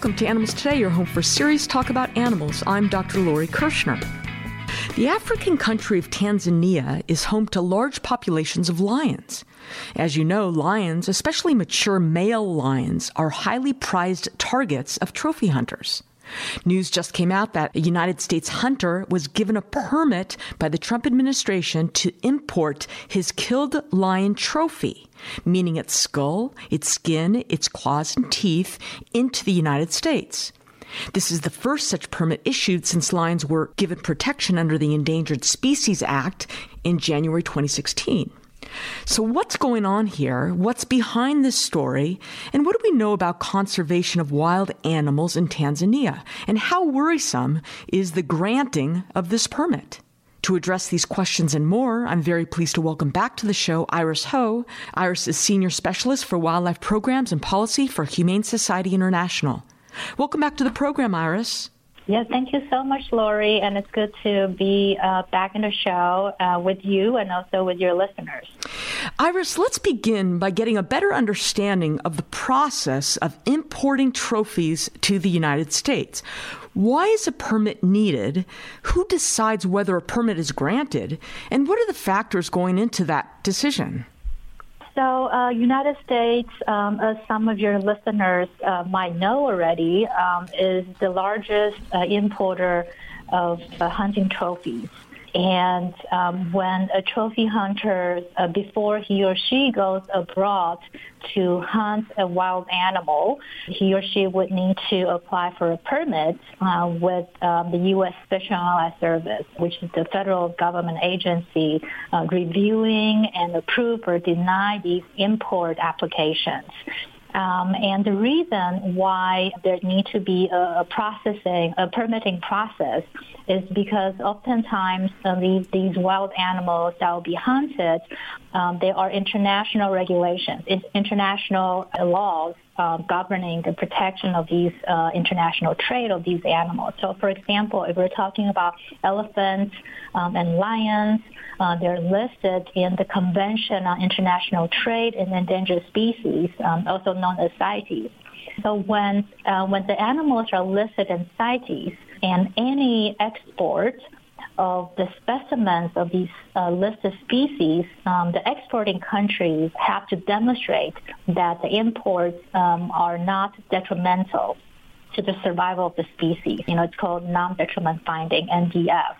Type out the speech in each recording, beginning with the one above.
Welcome to Animals Today, your home for serious talk about animals. I'm Dr. Lori Kirschner. The African country of Tanzania is home to large populations of lions. As you know, lions, especially mature male lions, are highly prized targets of trophy hunters. News just came out that a United States hunter was given a permit by the Trump administration to import his killed lion trophy, meaning its skull, its skin, its claws, and teeth, into the United States. This is the first such permit issued since lions were given protection under the Endangered Species Act in January 2016. So, what's going on here? What's behind this story? And what do we know about conservation of wild animals in Tanzania? And how worrisome is the granting of this permit? To address these questions and more, I'm very pleased to welcome back to the show Iris Ho. Iris is Senior Specialist for Wildlife Programs and Policy for Humane Society International. Welcome back to the program, Iris. Yeah, thank you so much, Lori, and it's good to be uh, back in the show uh, with you and also with your listeners. Iris, let's begin by getting a better understanding of the process of importing trophies to the United States. Why is a permit needed? Who decides whether a permit is granted? And what are the factors going into that decision? So, uh, United States, um, as some of your listeners uh, might know already, um, is the largest uh, importer of uh, hunting trophies. And um, when a trophy hunter, uh, before he or she goes abroad to hunt a wild animal, he or she would need to apply for a permit uh, with um, the U.S. Fish and Wildlife Service, which is the federal government agency uh, reviewing and approve or deny these import applications. Um, and the reason why there need to be a, processing, a permitting process is because oftentimes uh, these, these wild animals that will be hunted, um, there are international regulations, it's international laws uh, governing the protection of these uh, international trade of these animals. So, for example, if we're talking about elephants um, and lions, uh, they're listed in the Convention on International Trade in Endangered Species, um, also known as CITES. So when uh, when the animals are listed in CITES and any export of the specimens of these uh, listed species, um, the exporting countries have to demonstrate that the imports um, are not detrimental to the survival of the species. You know, it's called non-detriment finding, NDF.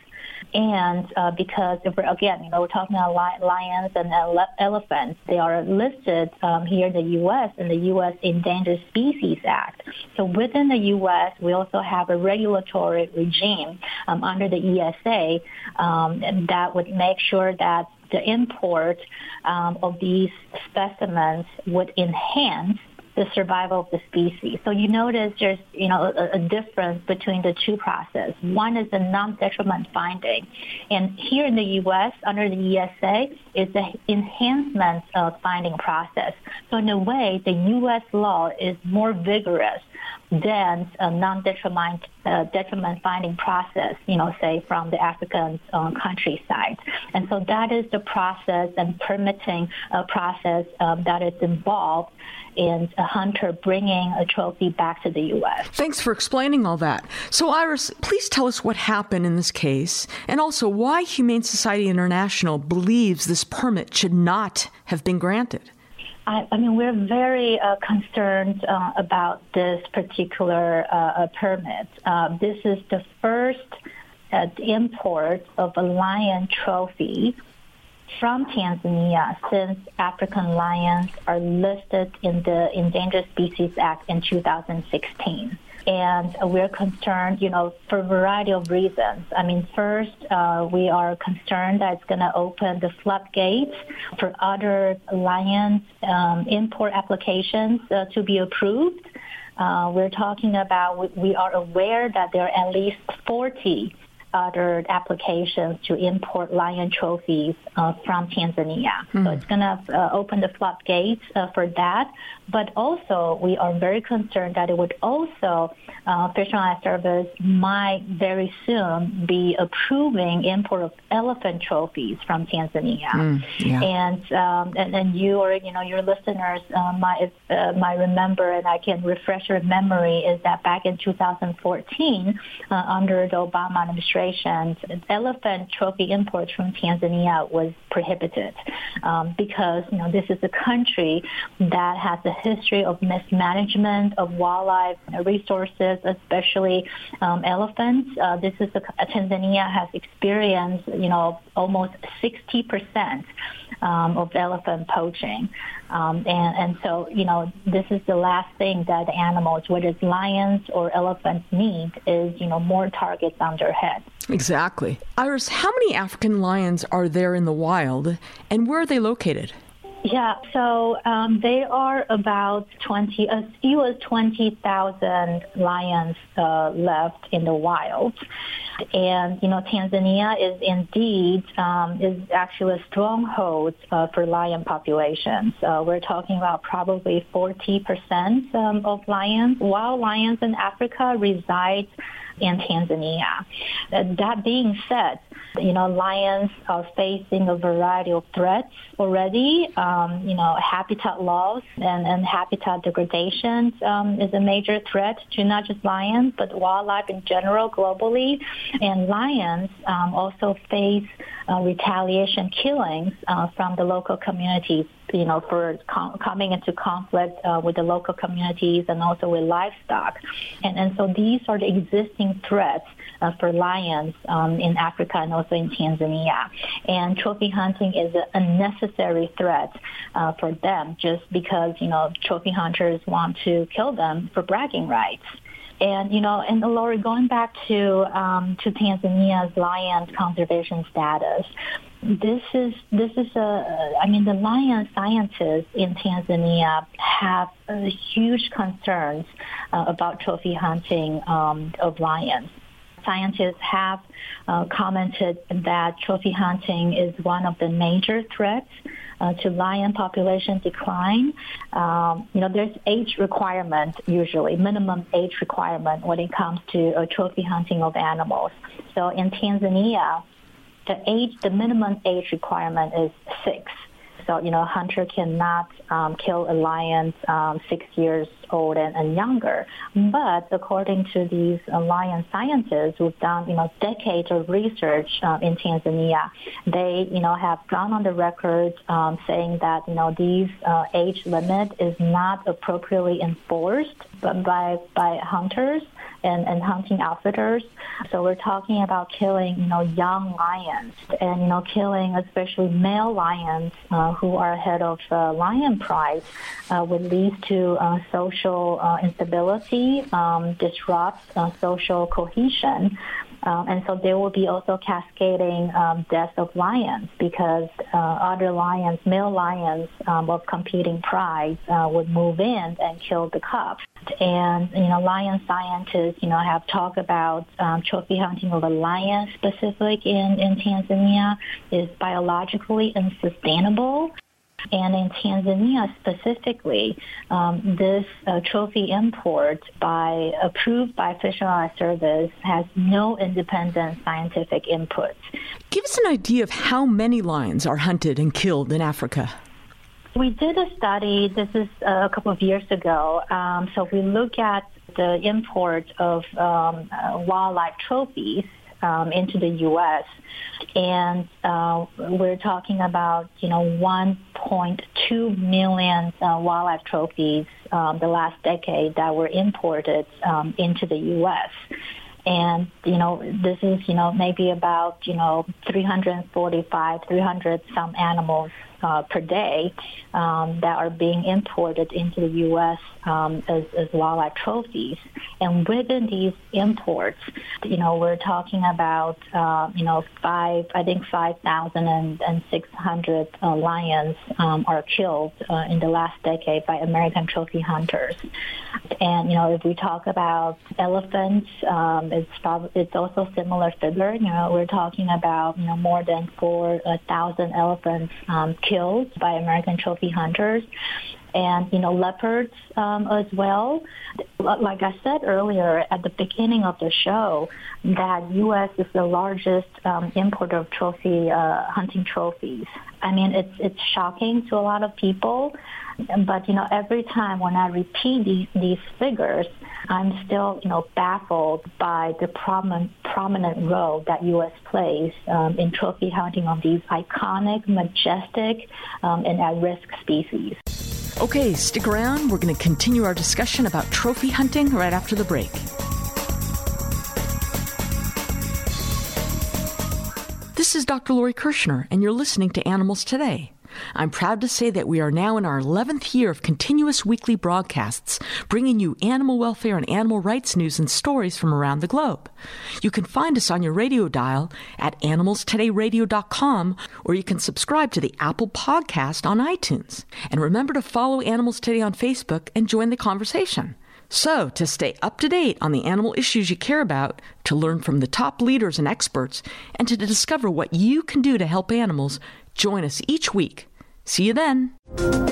And uh, because if we're, again, you know, we're talking about lions and ele- elephants, they are listed um, here in the U.S. in the U.S. Endangered Species Act. So within the U.S., we also have a regulatory regime um, under the ESA um, that would make sure that the import um, of these specimens would enhance the survival of the species. So you notice there's, you know, a, a difference between the two processes. One is the non-detriment finding. And here in the U.S., under the ESA, is the enhancement of finding process. So in a way, the U.S. law is more vigorous than a non-detriment uh, detriment finding process, you know, say from the African uh, countryside. And so that is the process and permitting uh, process um, that is involved in a hunter bringing a trophy back to the U.S. Thanks for explaining all that. So, Iris, please tell us what happened in this case and also why Humane Society International believes this permit should not have been granted. I, I mean, we're very uh, concerned uh, about this particular uh, permit. Uh, this is the first uh, import of a lion trophy from Tanzania since African lions are listed in the Endangered Species Act in 2016 and we're concerned, you know, for a variety of reasons. I mean, first, uh, we are concerned that it's going to open the floodgates for other lions um, import applications uh, to be approved. Uh, we're talking about, we, we, are aware that there are at least 40 other applications to import lion trophies uh, from Tanzania. Mm. So it's going to uh, open the floodgates uh, for that. But also, we are very concerned that it would also, uh, Fish and Wildlife Service might very soon be approving import of elephant trophies from Tanzania. Mm, yeah. And, um, and and you or you know your listeners uh, might uh, might remember, and I can refresh your memory, is that back in 2014, uh, under the Obama administration, elephant trophy imports from Tanzania was prohibited um, because you know this is a country that has a history of mismanagement of wildlife resources, especially um, elephants. Uh, this is a, Tanzania has experienced, you know, almost 60 percent um, of elephant poaching. Um, and, and so, you know, this is the last thing that animals, whether it's lions or elephants, need is, you know, more targets on their head. Exactly. Iris, how many African lions are there in the wild and where are they located? Yeah, so um, there are about 20, as few as 20,000 lions uh, left in the wild. And, you know, Tanzania is indeed, um, is actually a stronghold uh, for lion populations. Uh, we're talking about probably 40% um, of lions. Wild lions in Africa reside in Tanzania. That being said, you know, lions are facing a variety of threats already. Um, you know, habitat loss and, and habitat degradation um, is a major threat to not just lions, but wildlife in general globally. And lions um, also face uh, retaliation killings uh, from the local communities you know, for com- coming into conflict uh, with the local communities and also with livestock. And, and so these are the existing threats uh, for lions um, in Africa and also in Tanzania. And trophy hunting is a, a necessary threat uh, for them just because, you know, trophy hunters want to kill them for bragging rights. And you know, and Lori, going back to um, to Tanzania's lion conservation status, this is this is a I mean the lion scientists in Tanzania have uh, huge concerns uh, about trophy hunting um, of lions. Scientists have uh, commented that trophy hunting is one of the major threats uh, to lion population decline. Um, you know, there's age requirement usually, minimum age requirement when it comes to uh, trophy hunting of animals. So in Tanzania, the age, the minimum age requirement is six. So, you know, a hunter cannot um, kill a lion um, six years old and, and, younger. But according to these uh, lion scientists who've done, you know, decades of research uh, in Tanzania, they, you know, have gone on the record um, saying that, you know, these uh, age limit is not appropriately enforced by, by hunters and, and hunting outfitters. So we're talking about killing, you know, young lions and, you know, killing especially male lions uh, who are ahead of uh, lion pride uh, would lead to uh, social uh, instability, um, disrupt uh, social cohesion. Um, and so there will be also cascading um, deaths of lions because uh, other lions, male lions um, of competing prides, uh, would move in and kill the cubs. And, you know, lion scientists, you know, have talked about um, trophy hunting of a lion specific in, in Tanzania is biologically unsustainable. And in Tanzania specifically, um, this uh, trophy import by approved by Fish and Wildlife Service has no independent scientific input. Give us an idea of how many lions are hunted and killed in Africa. We did a study, this is a couple of years ago. Um, so we look at the import of um, uh, wildlife trophies um, into the U.S. And uh, we're talking about, you know, 1.2 million uh, wildlife trophies um, the last decade that were imported um, into the U.S. And, you know, this is, you know, maybe about, you know, 345, 300 some animals uh, per day um, that are being imported into the U.S. Um, as, as wildlife trophies. And within these imports, you know, we're talking about, uh, you know, five, I think 5,600 uh, lions um, are killed uh, in the last decade by American trophy hunters. And, you know, if we talk about elephants, um, it's it's also similar figure. You know, we're talking about you know more than four thousand elephants um, killed by American trophy hunters, and you know leopards um, as well. Like I said earlier at the beginning of the show, that U.S. is the largest um, importer of trophy uh, hunting trophies. I mean, it's it's shocking to a lot of people, but you know, every time when I repeat these these figures, I'm still you know baffled by the prominent prominent role that U.S. plays um, in trophy hunting of these iconic, majestic, um, and at-risk species. Okay, stick around. We're going to continue our discussion about trophy hunting right after the break. This is Dr. Lori Kirschner, and you're listening to Animals Today. I'm proud to say that we are now in our 11th year of continuous weekly broadcasts, bringing you animal welfare and animal rights news and stories from around the globe. You can find us on your radio dial at animalstodayradio.com, or you can subscribe to the Apple Podcast on iTunes. And remember to follow Animals Today on Facebook and join the conversation. So, to stay up to date on the animal issues you care about, to learn from the top leaders and experts, and to discover what you can do to help animals, join us each week. See you then.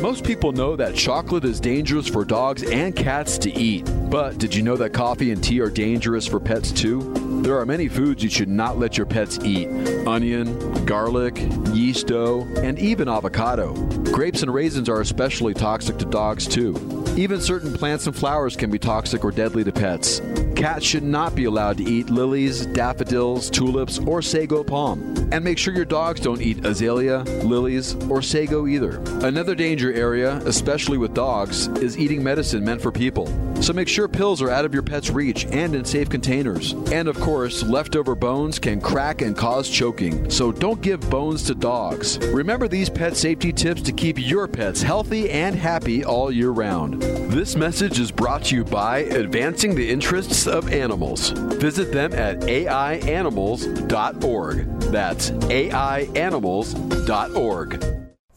Most people know that chocolate is dangerous for dogs and cats to eat. But did you know that coffee and tea are dangerous for pets too? There are many foods you should not let your pets eat onion, garlic, yeast dough, and even avocado. Grapes and raisins are especially toxic to dogs too. Even certain plants and flowers can be toxic or deadly to pets. Cats should not be allowed to eat lilies, daffodils, tulips, or sago palm. And make sure your dogs don't eat azalea, lilies, or sago either. Another danger area, especially with dogs, is eating medicine meant for people. So make sure pills are out of your pet's reach and in safe containers. And of course, leftover bones can crack and cause choking. So don't give bones to dogs. Remember these pet safety tips to keep your pets healthy and happy all year round. This message is brought to you by Advancing the Interests of Animals. Visit them at aianimals.org. That's aianimals.org.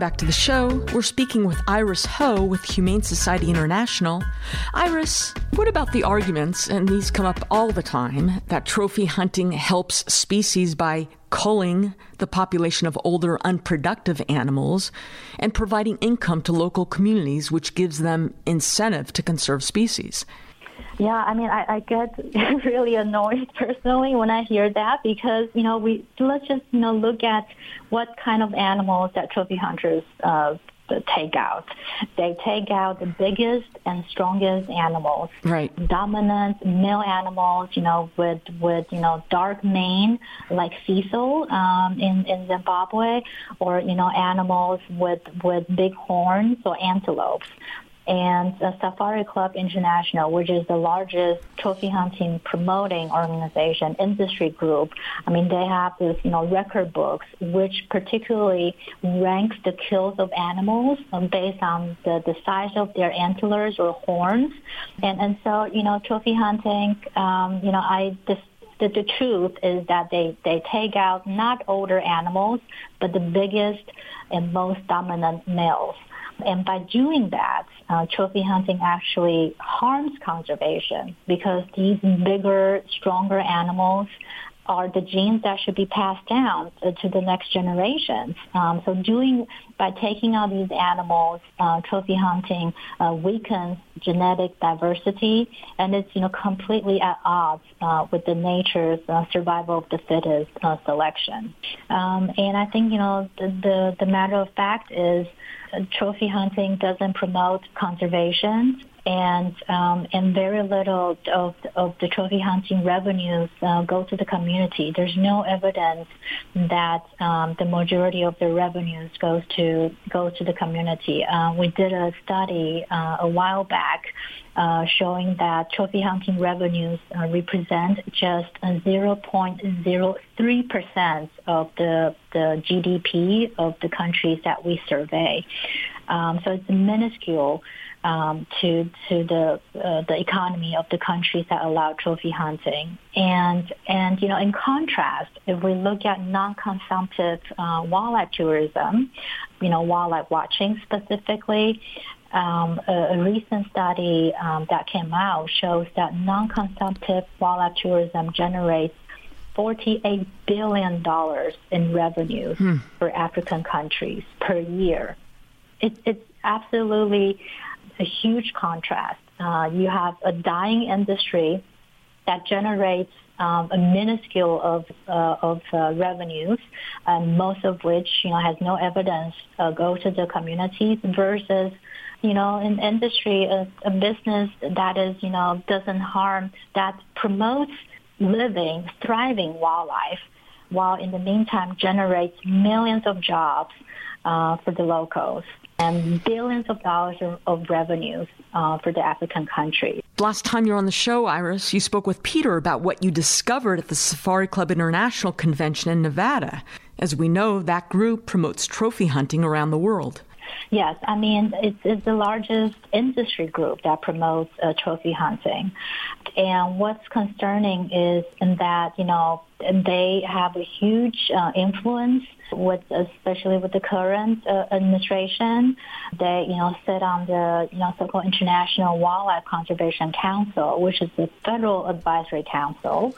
back to the show. We're speaking with Iris Ho with Humane Society International. Iris, what about the arguments, and these come up all the time, that trophy hunting helps species by culling the population of older, unproductive animals and providing income to local communities, which gives them incentive to conserve species? Yeah, I mean, I, I get really annoyed personally when I hear that because you know we let's just you know look at what kind of animals that trophy hunters uh, take out. They take out the biggest and strongest animals, right? Dominant male animals, you know, with with you know dark mane like Cecil um, in in Zimbabwe, or you know animals with with big horns or antelopes and Safari Club International, which is the largest trophy hunting promoting organization, industry group. I mean, they have this, you know, record books, which particularly ranks the kills of animals um, based on the, the size of their antlers or horns. And, and so, you know, trophy hunting, um, you know, I, the, the truth is that they, they take out not older animals, but the biggest and most dominant males. And by doing that, uh, trophy hunting actually harms conservation because these bigger, stronger animals are the genes that should be passed down to the next generations. Um, so doing by taking out these animals, uh, trophy hunting uh, weakens genetic diversity, and it's you know completely at odds uh, with the nature's uh, survival of the fittest uh, selection. Um, and I think you know the, the the matter of fact is trophy hunting doesn't promote conservation and um, and very little of of the trophy hunting revenues uh, go to the community. There's no evidence that um, the majority of the revenues goes to goes to the community. Uh, we did a study uh, a while back uh, showing that trophy hunting revenues uh, represent just 0.03% of the, the GDP of the countries that we survey. Um, so it's minuscule um, to to the uh, the economy of the countries that allow trophy hunting. And and you know, in contrast, if we look at non-consumptive uh, wildlife tourism, you know, wildlife watching specifically, um, a, a, recent study um, that came out shows that non-consumptive wildlife tourism generates $48 billion in revenue hmm. for African countries per year. It, it's absolutely a huge contrast. Uh, you have a dying industry that generates um, a minuscule of uh, of uh, revenues, and most of which you know has no evidence uh, go to the communities versus you know an industry a, a business that is you know doesn't harm that promotes living thriving wildlife while in the meantime generates millions of jobs uh, for the locals and billions of dollars of, of revenues uh, for the African countries. Last time you were on the show, Iris, you spoke with Peter about what you discovered at the Safari Club International Convention in Nevada. As we know, that group promotes trophy hunting around the world. Yes, I mean, it's, it's the largest industry group that promotes uh, trophy hunting. And what's concerning is in that, you know, they have a huge uh, influence with, especially with the current uh, administration. They, you know, sit on the, you know, so-called International Wildlife Conservation Council, which is the federal advisory council,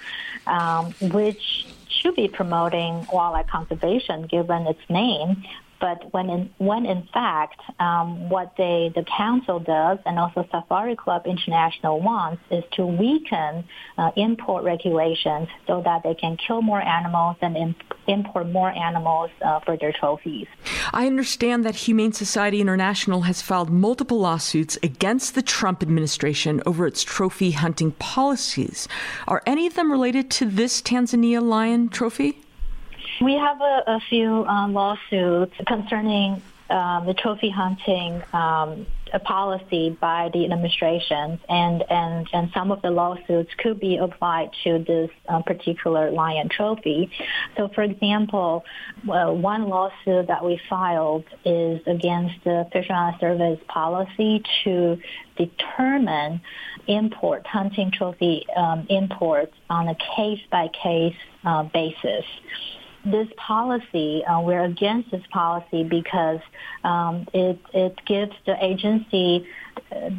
um, which should be promoting wildlife conservation given its name, but when in, when in fact, um, what they, the council does and also Safari Club International wants is to weaken uh, import regulations so that they can kill more animals and imp- import more animals uh, for their trophies. I understand that Humane Society International has filed multiple lawsuits against the Trump administration over its trophy hunting policies. Are any of them related to this Tanzania lion trophy? We have a, a few um, lawsuits concerning um, the trophy hunting um, policy by the administration, and, and, and some of the lawsuits could be applied to this uh, particular lion trophy. So, for example, one lawsuit that we filed is against the Fish and Wildlife Service policy to determine import hunting trophy um, imports on a case by case basis this policy, uh, we're against this policy because um, it, it gives the agency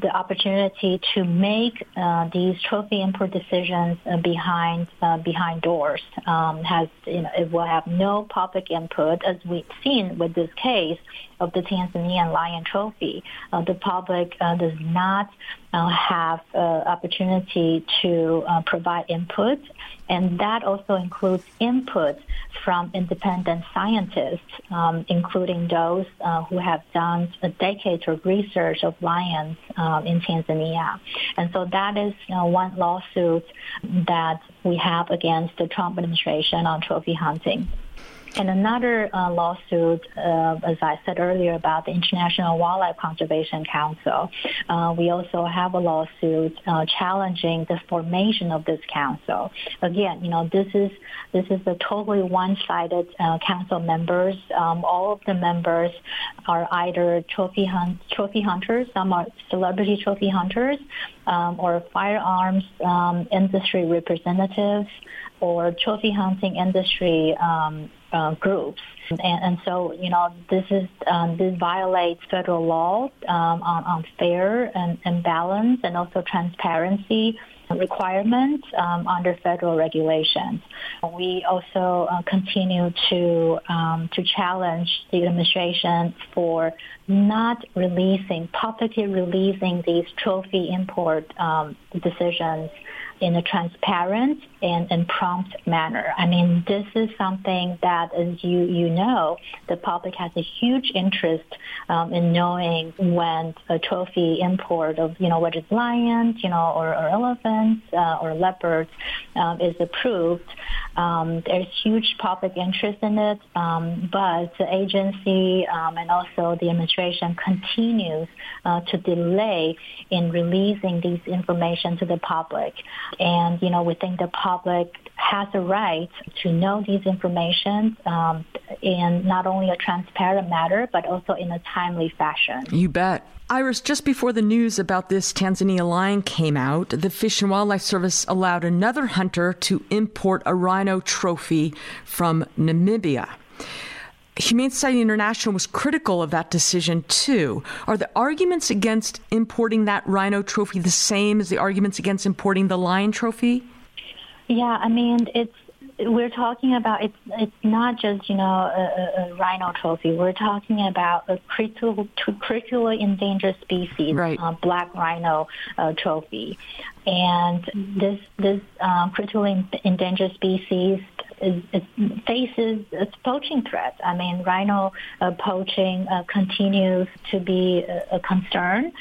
the opportunity to make uh, these trophy import decisions uh, behind uh, behind doors. Um, has you know it will have no public input, as we've seen with this case of the Tanzanian lion trophy. Uh, the public uh, does not uh, have opportunity to provide input, and that also includes input from independent scientists, um, including those who have done decades of research of lions um, in Tanzania. And so that is one lawsuit that we have against the Trump administration on trophy hunting. And another uh, lawsuit, uh, as I said earlier, about the International Wildlife Conservation Council. Uh, we also have a lawsuit uh, challenging the formation of this council. Again, you know, this is this is a totally one-sided uh, council members. Um, all of the members are either trophy hunt, trophy hunters, some are celebrity trophy hunters, um, or firearms um, industry representatives, or trophy hunting industry. Um, uh, groups. And, and, so, you know, this is um, this violates federal law um, on, on, fair and, and, balance and also transparency requirements um, under federal regulations. We also uh, continue to um, to challenge the administration for not releasing publicly releasing these trophy import um, decisions in a transparent and, and prompt manner. I mean, this is something that, as you, you know, the public has a huge interest um, in knowing when a trophy import of, you know, whether it's lions, you know, or, or elephants uh, or leopards um, is approved. Um, there's huge public interest in it, um, but the agency um, and also the administration continues uh, to delay in releasing these information to the public. And, you know, we think the public has a right to know these information um, in not only a transparent manner, but also in a timely fashion. You bet. Iris, just before the news about this Tanzania lion came out, the Fish and Wildlife Service allowed another hunter to import a rhino trophy from Namibia. Humane Society International was critical of that decision too. Are the arguments against importing that rhino trophy the same as the arguments against importing the lion trophy? Yeah, I mean it's we're talking about it's it's not just you know a, a rhino trophy. We're talking about a critical critically endangered species, right. uh, black rhino uh, trophy, and this this um, critically endangered species is, is faces a poaching threats. I mean, rhino uh, poaching uh, continues to be a, a concern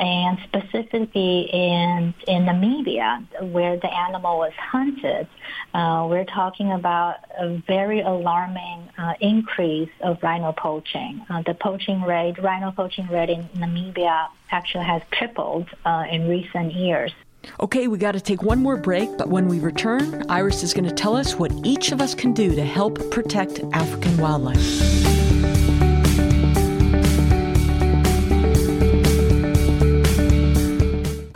and specifically in in Namibia, where the animal was hunted, uh, we're talking about a very alarming uh, increase of rhino poaching. Uh, the poaching rate, rhino poaching rate in Namibia, actually has tripled uh, in recent years. Okay, we got to take one more break, but when we return, Iris is going to tell us what each of us can do to help protect African wildlife.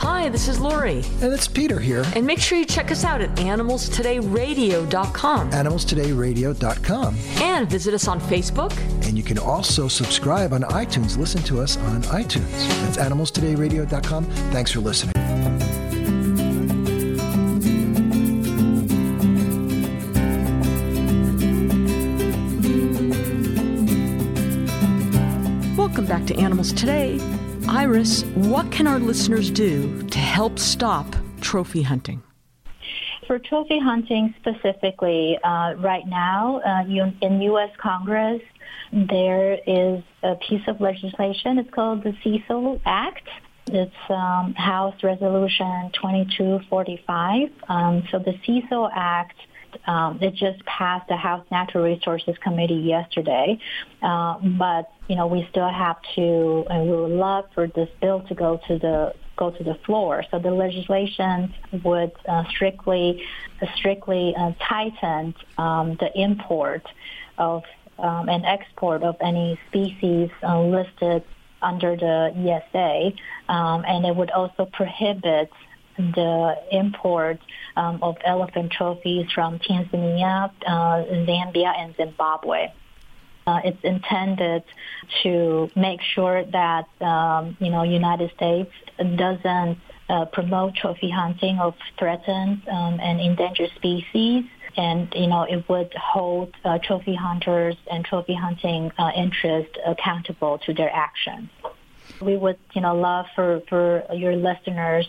Hi, this is Lori. And it's Peter here. And make sure you check us out at animalstodayradio.com. Animalstodayradio.com. And visit us on Facebook. And you can also subscribe on iTunes. Listen to us on iTunes. That's animalstodayradio.com. Thanks for listening. Welcome back to Animals Today. Iris, what can our listeners do to help stop trophy hunting? For trophy hunting specifically, uh, right now uh, in U.S. Congress, there is a piece of legislation. It's called the Cecil Act. It's um, House Resolution 2245. Um, so the Cecil Act um, it just passed the House Natural Resources Committee yesterday, uh, but you know we still have to, and we would love for this bill to go to the go to the floor. So the legislation would uh, strictly strictly uh, tighten um, the import of um, and export of any species uh, listed under the ESA, um, and it would also prohibit the import um, of elephant trophies from Tanzania, uh, Zambia, and Zimbabwe. Uh, it's intended to make sure that um, you know United States doesn't uh, promote trophy hunting of threatened um, and endangered species, and you know it would hold uh, trophy hunters and trophy hunting uh, interests accountable to their actions. We would, you know, love for, for your listeners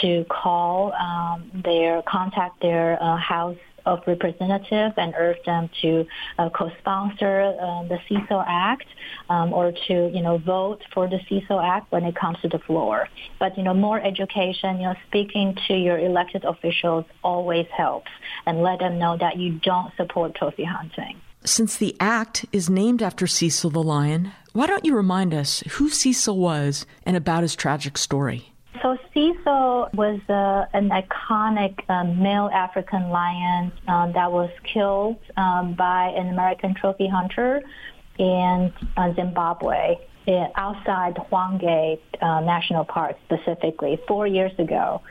to call um, their, contact their uh, House of Representatives and urge them to uh, co-sponsor uh, the Cecil Act um, or to, you know, vote for the Cecil Act when it comes to the floor. But, you know, more education, you know, speaking to your elected officials always helps and let them know that you don't support trophy hunting. Since the act is named after Cecil the lion, why don't you remind us who Cecil was and about his tragic story? So Cecil was uh, an iconic um, male African lion um, that was killed um, by an American trophy hunter in uh, Zimbabwe uh, outside Hwange uh, National Park specifically four years ago.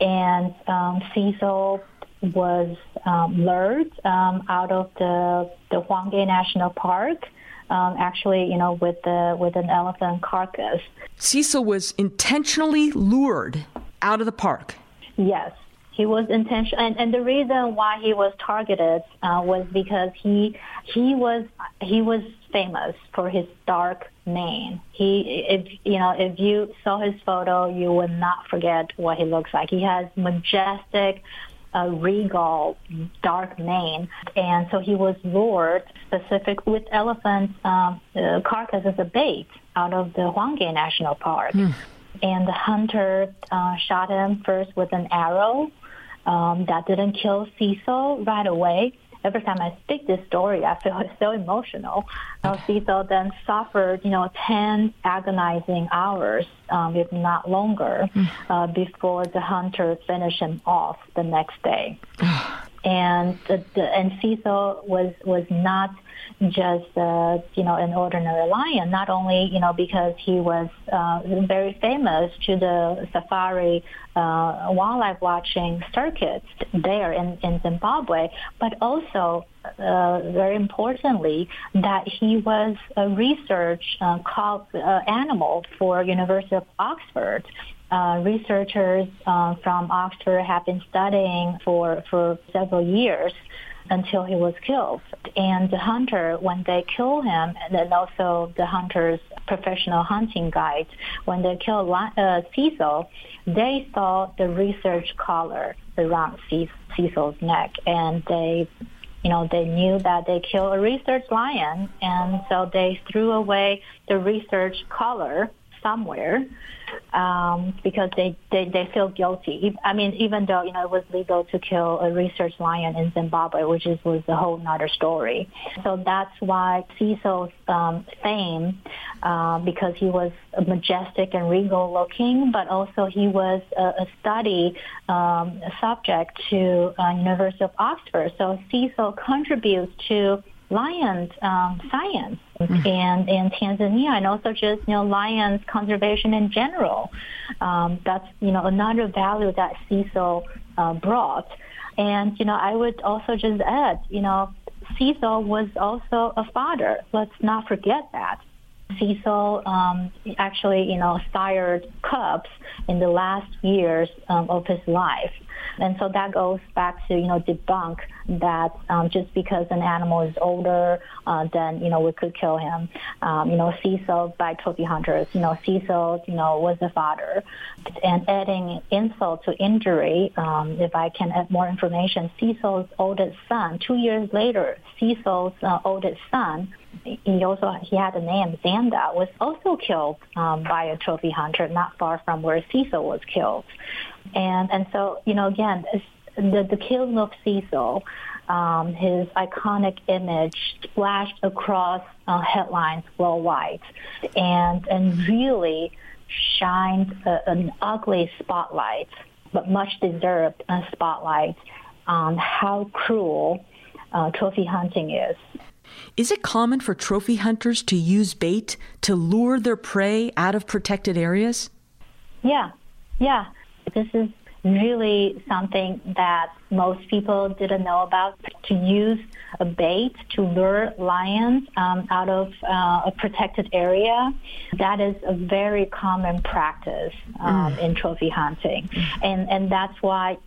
And um, Cecil was um, lured um, out of the, the Hwange National Park. Um, actually, you know, with the with an elephant carcass. Cecil was intentionally lured out of the park. Yes, he was intentional, and, and the reason why he was targeted uh, was because he he was he was famous for his dark mane. He, if you know, if you saw his photo, you would not forget what he looks like. He has majestic, uh, regal, dark mane, and so he was lured specific with elephant um, uh, carcass as a bait out of the Hwange National Park. Mm. And the hunter uh, shot him first with an arrow. Um, that didn't kill Cecil right away every time I speak this story, I feel so emotional. Uh, Cecil then suffered, you know, 10 agonizing hours, um, if not longer, hmm. uh, before the hunter finished him off the next day. and the, the, and Cecil was was not just uh, you know an ordinary lion. Not only you know because he was uh, very famous to the safari uh, wildlife watching circuits there in, in Zimbabwe, but also uh, very importantly that he was a research uh, uh, animal for University of Oxford. Uh, researchers uh, from Oxford have been studying for, for several years until he was killed. And the hunter, when they kill him, and then also the hunter's professional hunting guide, when they kill uh, Cecil, they saw the research collar around Cecil's neck, and they you know, they knew that they killed a research lion, and so they threw away the research collar somewhere um, because they, they, they feel guilty. I mean, even though, you know, it was legal to kill a research lion in Zimbabwe, which is, was a whole other story. So that's why Cecil's um, fame, uh, because he was majestic and regal looking, but also he was a, a study um, subject to uh, University of Oxford. So Cecil contributes to lions um, science mm-hmm. and in Tanzania, and also just you know lions conservation in general. Um, that's you know another value that Cecil uh, brought. And you know, I would also just add, you know, Cecil was also a father. Let's not forget that. Cecil um, actually, you know, sired cubs in the last years um, of his life. And so that goes back to, you know, debunk that um, just because an animal is older, uh, then, you know, we could kill him. Um, you know, Cecil by trophy hunters, you know, Cecil, you know, was a father. And adding insult to injury, um, if I can add more information, Cecil's oldest son, two years later, Cecil's uh, oldest son, he also he had a name Xanda was also killed um, by a trophy hunter not far from where Cecil was killed, and and so you know again the the killing of Cecil, um, his iconic image splashed across uh, headlines worldwide, and and really shined a, an ugly spotlight, but much deserved spotlight on how cruel uh, trophy hunting is. Is it common for trophy hunters to use bait to lure their prey out of protected areas? Yeah, yeah. This is really something that most people didn't know about to use a bait to lure lions um, out of uh, a protected area. That is a very common practice um, mm. in trophy hunting, and and that's why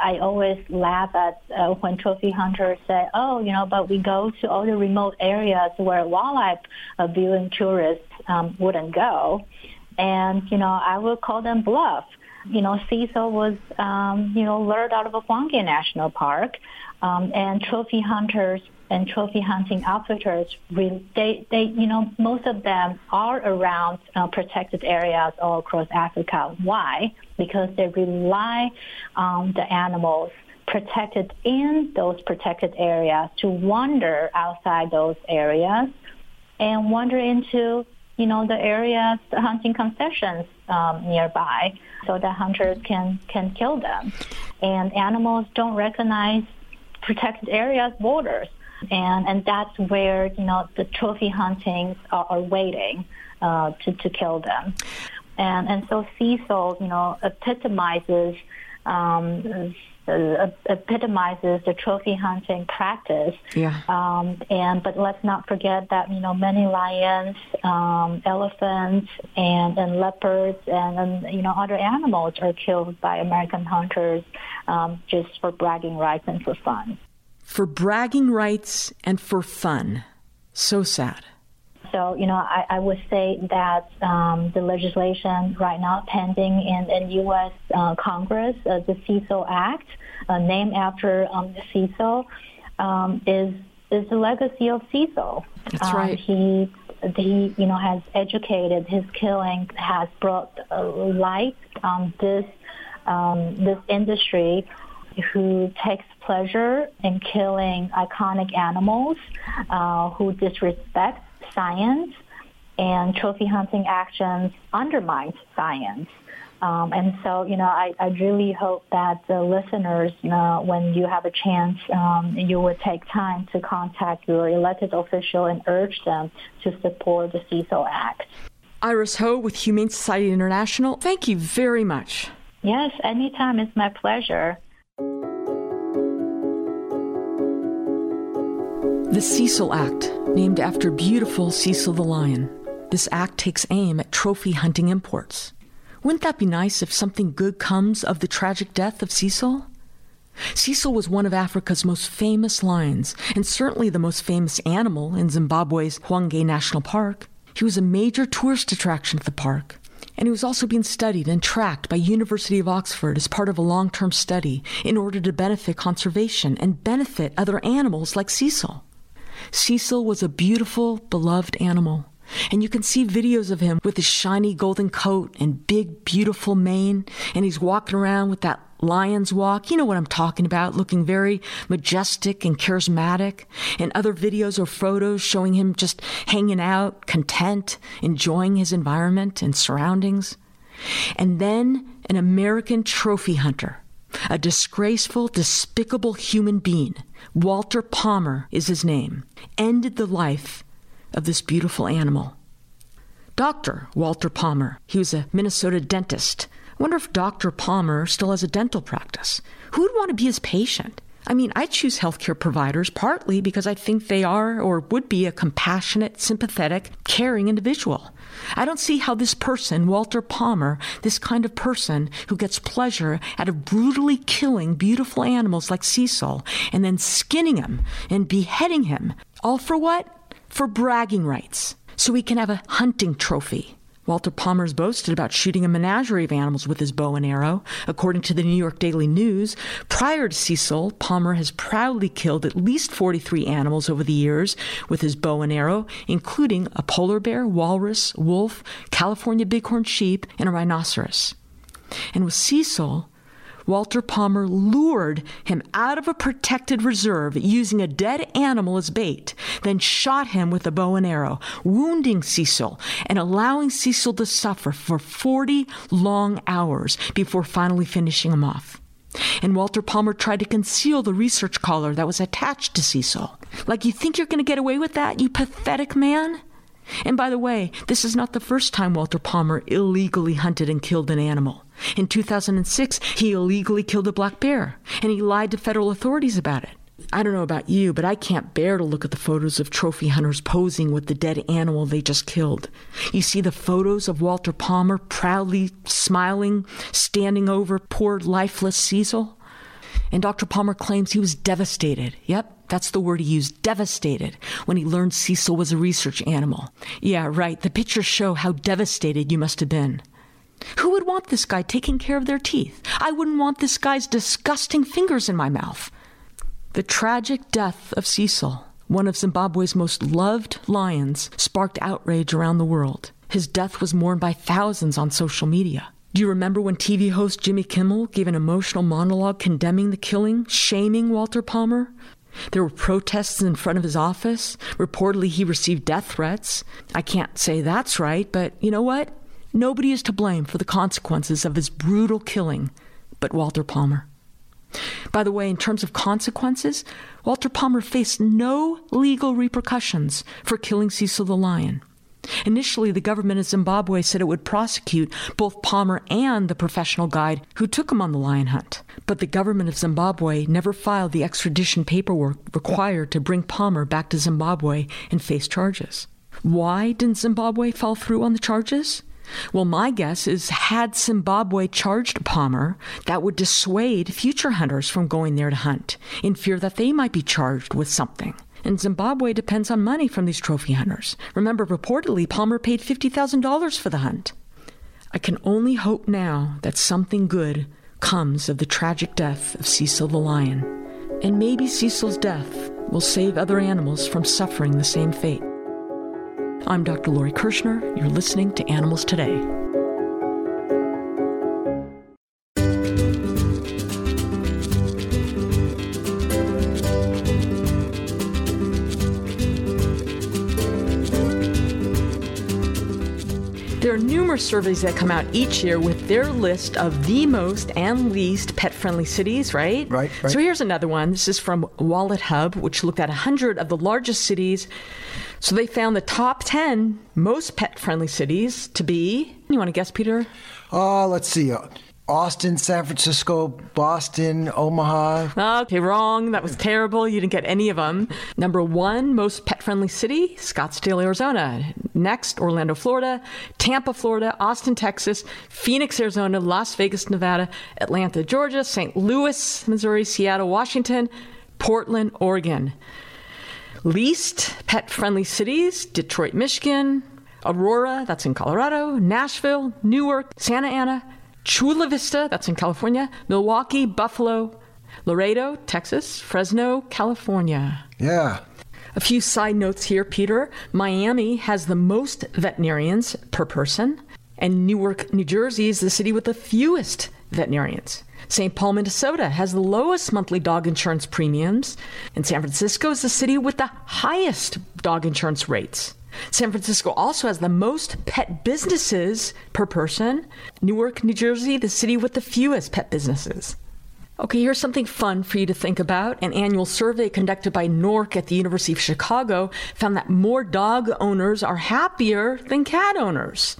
I always laugh at uh, when trophy hunters say, "Oh, you know, but we go to all the remote areas where wildlife uh, viewing tourists um, wouldn't go," and you know, I will call them bluff you know, Cecil was, um, you know, lured out of a Hwange National Park, um, and trophy hunters and trophy hunting outfitters, they, they, you know, most of them are around uh, protected areas all across Africa. Why? Because they rely on the animals protected in those protected areas to wander outside those areas and wander into you know, the areas, hunting concessions um, nearby so that hunters can, can kill them. And animals don't recognize protected areas borders. And, and that's where, you know, the trophy hunting are, are waiting uh, to, to kill them. And, and so Cecil, you know, epitomizes um, uh, epitomizes the trophy hunting practice. Yeah. Um, and but let's not forget that you know many lions, um, elephants, and, and leopards, and, and you know other animals are killed by American hunters um, just for bragging rights and for fun. for bragging rights and for fun. So sad. So, you know, I, I would say that um, the legislation right now pending in, in U.S. Uh, Congress, uh, the Cecil Act, uh, named after um, Cecil, um, is is the legacy of Cecil. That's um, right. He he, you know, has educated. His killing has brought light on this um, this industry who takes pleasure in killing iconic animals, uh, who disrespects science, and trophy hunting actions undermines science. Um, and so, you know, I, I really hope that the listeners, when you have a chance, um, you would take time to contact your elected official and urge them to support the Cecil Act. Iris Ho with Humane Society International, thank you very much. Yes, anytime. It's my pleasure. The Cecil Act, named after beautiful Cecil the lion. This act takes aim at trophy hunting imports. Wouldn't that be nice if something good comes of the tragic death of Cecil? Cecil was one of Africa's most famous lions, and certainly the most famous animal in Zimbabwe's Hwange National Park. He was a major tourist attraction at the park, and he was also being studied and tracked by University of Oxford as part of a long-term study in order to benefit conservation and benefit other animals like Cecil. Cecil was a beautiful, beloved animal. And you can see videos of him with his shiny golden coat and big, beautiful mane. And he's walking around with that lion's walk. You know what I'm talking about, looking very majestic and charismatic. And other videos or photos showing him just hanging out, content, enjoying his environment and surroundings. And then an American trophy hunter, a disgraceful, despicable human being Walter Palmer is his name, ended the life of this beautiful animal. Dr. Walter Palmer, he was a Minnesota dentist. I wonder if Dr. Palmer still has a dental practice. Who would want to be his patient? I mean, I choose healthcare providers partly because I think they are or would be a compassionate, sympathetic, caring individual. I don't see how this person, Walter Palmer, this kind of person who gets pleasure out of brutally killing beautiful animals like Cecil and then skinning him and beheading him, all for what? For bragging rights, so he can have a hunting trophy. Walter Palmer's boasted about shooting a menagerie of animals with his bow and arrow. According to the New York Daily News, prior to Cecil, Palmer has proudly killed at least 43 animals over the years with his bow and arrow, including a polar bear, walrus, wolf, California bighorn sheep, and a rhinoceros. And with Cecil, Walter Palmer lured him out of a protected reserve using a dead animal as bait, then shot him with a bow and arrow, wounding Cecil and allowing Cecil to suffer for 40 long hours before finally finishing him off. And Walter Palmer tried to conceal the research collar that was attached to Cecil. Like, you think you're going to get away with that, you pathetic man? And by the way, this is not the first time Walter Palmer illegally hunted and killed an animal. In 2006, he illegally killed a black bear, and he lied to federal authorities about it. I don't know about you, but I can't bear to look at the photos of trophy hunters posing with the dead animal they just killed. You see the photos of Walter Palmer proudly smiling, standing over poor lifeless Cecil? And Dr. Palmer claims he was devastated. Yep, that's the word he used, devastated, when he learned Cecil was a research animal. Yeah, right. The pictures show how devastated you must have been. Who would want this guy taking care of their teeth? I wouldn't want this guy's disgusting fingers in my mouth. The tragic death of Cecil, one of Zimbabwe's most loved lions, sparked outrage around the world. His death was mourned by thousands on social media. Do you remember when TV host Jimmy Kimmel gave an emotional monologue condemning the killing, shaming Walter Palmer? There were protests in front of his office. Reportedly, he received death threats. I can't say that's right, but you know what? Nobody is to blame for the consequences of his brutal killing but Walter Palmer. By the way, in terms of consequences, Walter Palmer faced no legal repercussions for killing Cecil the lion. Initially, the government of Zimbabwe said it would prosecute both Palmer and the professional guide who took him on the lion hunt. But the government of Zimbabwe never filed the extradition paperwork required to bring Palmer back to Zimbabwe and face charges. Why didn't Zimbabwe fall through on the charges? Well, my guess is had Zimbabwe charged Palmer, that would dissuade future hunters from going there to hunt, in fear that they might be charged with something. And Zimbabwe depends on money from these trophy hunters. Remember, reportedly, Palmer paid $50,000 for the hunt. I can only hope now that something good comes of the tragic death of Cecil the lion. And maybe Cecil's death will save other animals from suffering the same fate. I'm Dr. Lori Kirshner. You're listening to Animals Today. There are numerous surveys that come out each year with their list of the most and least pet friendly cities, right? Right, right. So here's another one. This is from Wallet Hub, which looked at 100 of the largest cities. So they found the top 10 most pet friendly cities to be. You want to guess, Peter? Oh, let's see. Uh, Austin, San Francisco, Boston, Omaha. Okay, wrong. That was terrible. You didn't get any of them. Number one, most pet friendly city, Scottsdale, Arizona. Next, Orlando, Florida, Tampa, Florida, Austin, Texas, Phoenix, Arizona, Las Vegas, Nevada, Atlanta, Georgia, St. Louis, Missouri, Seattle, Washington, Portland, Oregon. Least pet friendly cities, Detroit, Michigan, Aurora, that's in Colorado, Nashville, Newark, Santa Ana, Chula Vista, that's in California, Milwaukee, Buffalo, Laredo, Texas, Fresno, California. Yeah. A few side notes here, Peter. Miami has the most veterinarians per person, and Newark, New Jersey is the city with the fewest veterinarians. St. Paul, Minnesota has the lowest monthly dog insurance premiums, and San Francisco is the city with the highest dog insurance rates. San Francisco also has the most pet businesses per person. Newark, New Jersey, the city with the fewest pet businesses. Okay, here's something fun for you to think about. An annual survey conducted by NORC at the University of Chicago found that more dog owners are happier than cat owners.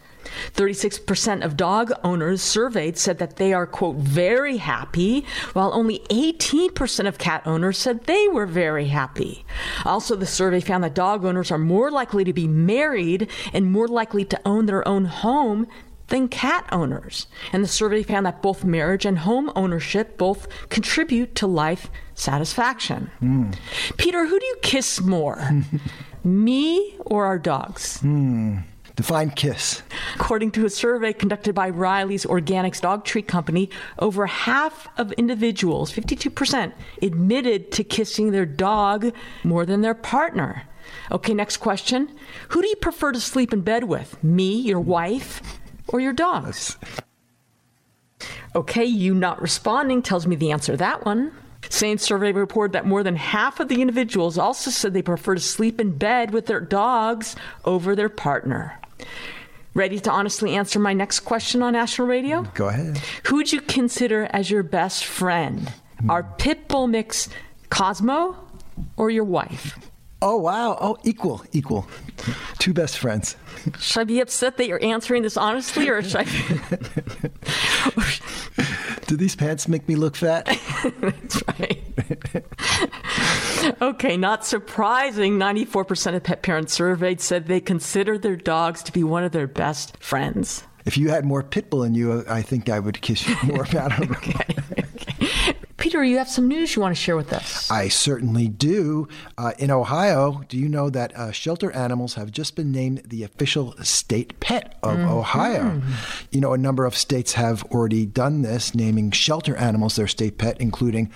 36% of dog owners surveyed said that they are, quote, very happy, while only 18% of cat owners said they were very happy. Also, the survey found that dog owners are more likely to be married and more likely to own their own home than cat owners. And the survey found that both marriage and home ownership both contribute to life satisfaction. Hmm. Peter, who do you kiss more? Me or our dogs? Define kiss. According to a survey conducted by Riley's Organics Dog Treat Company, over half of individuals, 52%, admitted to kissing their dog more than their partner. Okay, next question. Who do you prefer to sleep in bed with? Me, your wife, or your dogs? Okay, you not responding tells me the answer to that one. Same survey reported that more than half of the individuals also said they prefer to sleep in bed with their dogs over their partner. Ready to honestly answer my next question on national radio? Go ahead. Who would you consider as your best friend? Hmm. Our pit bull mix Cosmo or your wife? Oh, wow. Oh, equal, equal. Two best friends. Should I be upset that you're answering this honestly or should I? Do these pants make me look fat? That's right. okay, not surprising. 94% of pet parents surveyed said they consider their dogs to be one of their best friends. If you had more pit bull in you, I think I would kiss you more about them. Okay. Peter, you have some news you want to share with us. I certainly do. Uh, in Ohio, do you know that uh, shelter animals have just been named the official state pet of Ohio? You know, a number of states have already done this, naming shelter animals their state pet, including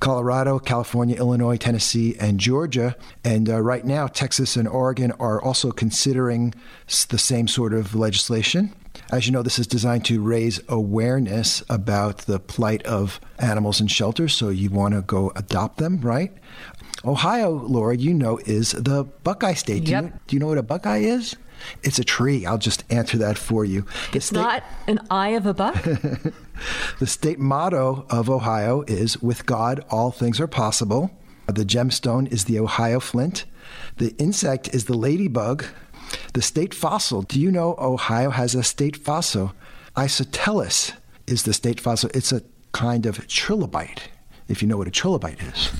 Colorado, California, Illinois, Tennessee, and Georgia. And uh, right now, Texas and Oregon are also considering the same sort of legislation. As you know, this is designed to raise awareness about the plight of animals in shelters, so you want to go adopt them, right? Ohio, Lori, you know, is the Buckeye state. Do, Yep. you, do you know what a Buckeye is? It's a tree. I'll just answer that for you. The It's not an eye of a buck. the state motto of Ohio is With God, all things are possible. The gemstone is the Ohio flint. The insect is the ladybug. The state fossil. Do you know Ohio has a state fossil? Isotelus is the state fossil. It's a kind of trilobite, if you know what a trilobite is.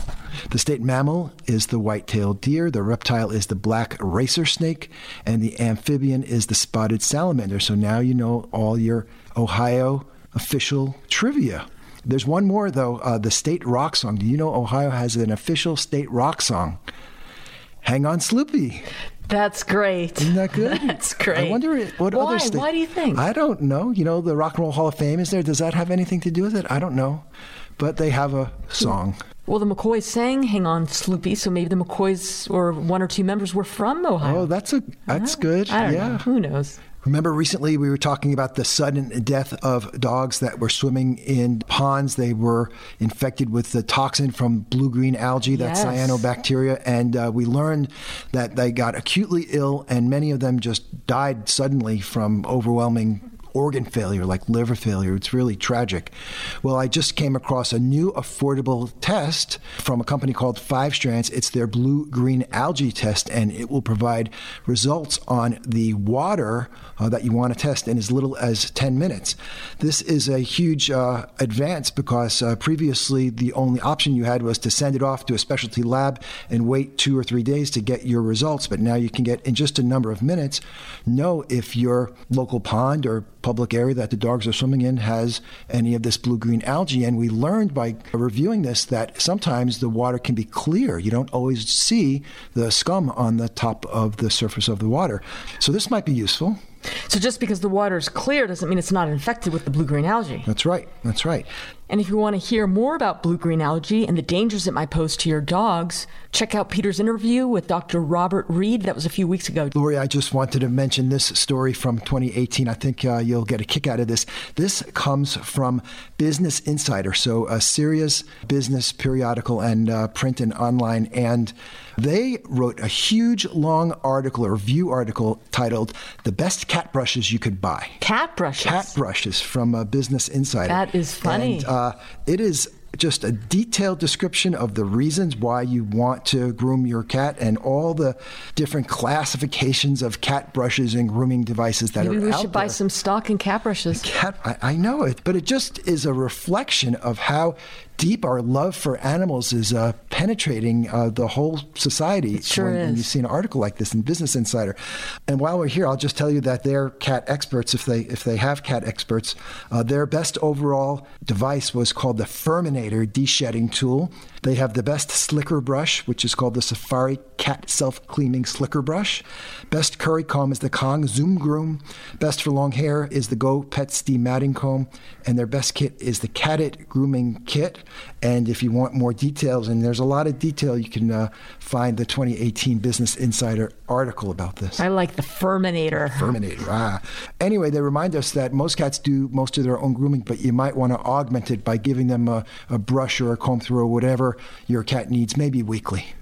The state mammal is the white tailed deer, the reptile is the black racer snake, and the amphibian is the spotted salamander. So now you know all your Ohio official trivia. There's one more, though uh, the state rock song. Do you know Ohio has an official state rock song? Hang on, Sloopy. That's great. Isn't that good? That's great. I wonder what Why? other state. Why do you think? I don't know. You know, the Rock and Roll Hall of Fame is there. Does that have anything to do with it? I don't know. But they have a song. Well, the McCoys sang "Hang On, Sloopy," so maybe the McCoys or one or two members were from Ohio. Oh, that's a that's good. I don't yeah. know. Who knows? Remember recently we were talking about the sudden death of dogs that were swimming in ponds. They were infected with the toxin from blue green algae, that Yes. cyanobacteria, and uh, we learned that they got acutely ill, and many of them just died suddenly from overwhelming organ failure, like liver failure. It's really tragic. Well, I just came across a new affordable test from a company called Five Strands. It's their blue green algae test, and it will provide results on the water uh, that you want to test in as little as 10 minutes. This is a huge uh, advance because uh, previously the only option you had was to send it off to a specialty lab and wait two or three days to get your results. But now you can get in just a number of minutes know if your local pond or public area that the dogs are swimming in has any of this blue green algae. And we learned by reviewing this that sometimes the water can be clear. You don't always see the scum on the top of the surface of the water. So this might be useful. So just because the water is clear doesn't mean it's not infected with the blue-green algae. That's right. That's right. And if you want to hear more about blue-green algae and the dangers it might pose to your dogs, check out Peter's interview with Dr. Robert Reed. That was a few weeks ago. Lori, I just wanted to mention this story from 2018. I think uh, you'll get a kick out of this. This comes from Business Insider, so a serious business periodical and uh, print and online. And they wrote a huge, long article or review article titled "The Best Cat Brushes You Could Buy." Cat brushes. Cat brushes from uh, Business Insider. That is funny. And, uh, it is just a detailed description of the reasons why you want to groom your cat and all the different classifications of cat brushes and grooming devices that are. Maybe are we should buy some stock in cat brushes. Cat, I, I know it, but it just is a reflection of how deep our love for animals is uh, penetrating uh, the whole society. sure when, is. you see an article like this in Business Insider. And while we're here, I'll just tell you that they're cat experts. If they if they have cat experts, uh, their best overall device was called the Furminator de-shedding tool. They have the best slicker brush, which is called the Safari Cat Self-Cleaning Slicker Brush. Best curry comb is the Kong Zoom Groom. Best for long hair is the GoPets Dematting Comb. And their best kit is the Catit Grooming Kit. And if you want more details, and there's a lot of detail, you can uh, find the 2018 Business Insider article about this. I like the Furminator. Terminator. Ah. Anyway, they remind us that most cats do most of their own grooming, but you might want to augment it by giving them a, a brush or a comb through or whatever your cat needs, maybe weekly.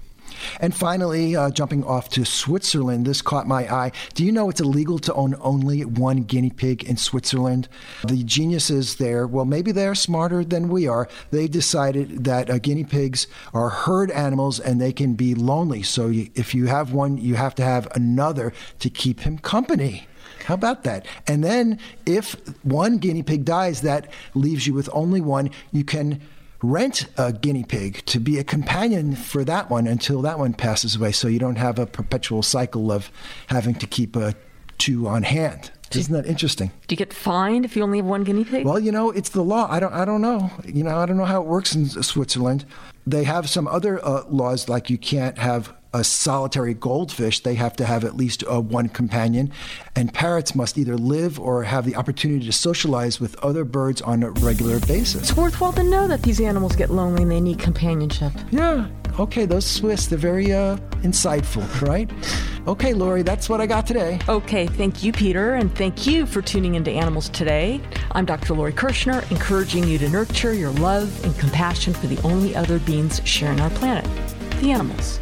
And finally, uh, jumping off to Switzerland, this caught my eye. Do you know it's illegal to own only one guinea pig in Switzerland? The geniuses there, well, maybe they're smarter than we are. They decided that uh, guinea pigs are herd animals and they can be lonely. So you, if you have one, you have to have another to keep him company. How about that? And then if one guinea pig dies, that leaves you with only one. You can rent a guinea pig to be a companion for that one until that one passes away so you don't have a perpetual cycle of having to keep uh, two on hand. Isn't that interesting? Do you get fined if you only have one guinea pig? Well, you know, it's the law. I don't. I don't know. You know, I don't know how it works in Switzerland. They have some other uh, laws, like you can't have a solitary goldfish. They have to have at least uh, one companion, and parrots must either live or have the opportunity to socialize with other birds on a regular basis. it's worthwhile to know that these animals get lonely and they need companionship. Yeah. Okay. Those Swiss, they're very uh, insightful, right? Okay, Lori, that's what I got today. Okay, thank you, Peter, and thank you for tuning into Animals Today. I'm Dr. Lori Kirshner, encouraging you to nurture your love and compassion for the only other beings sharing our planet the animals.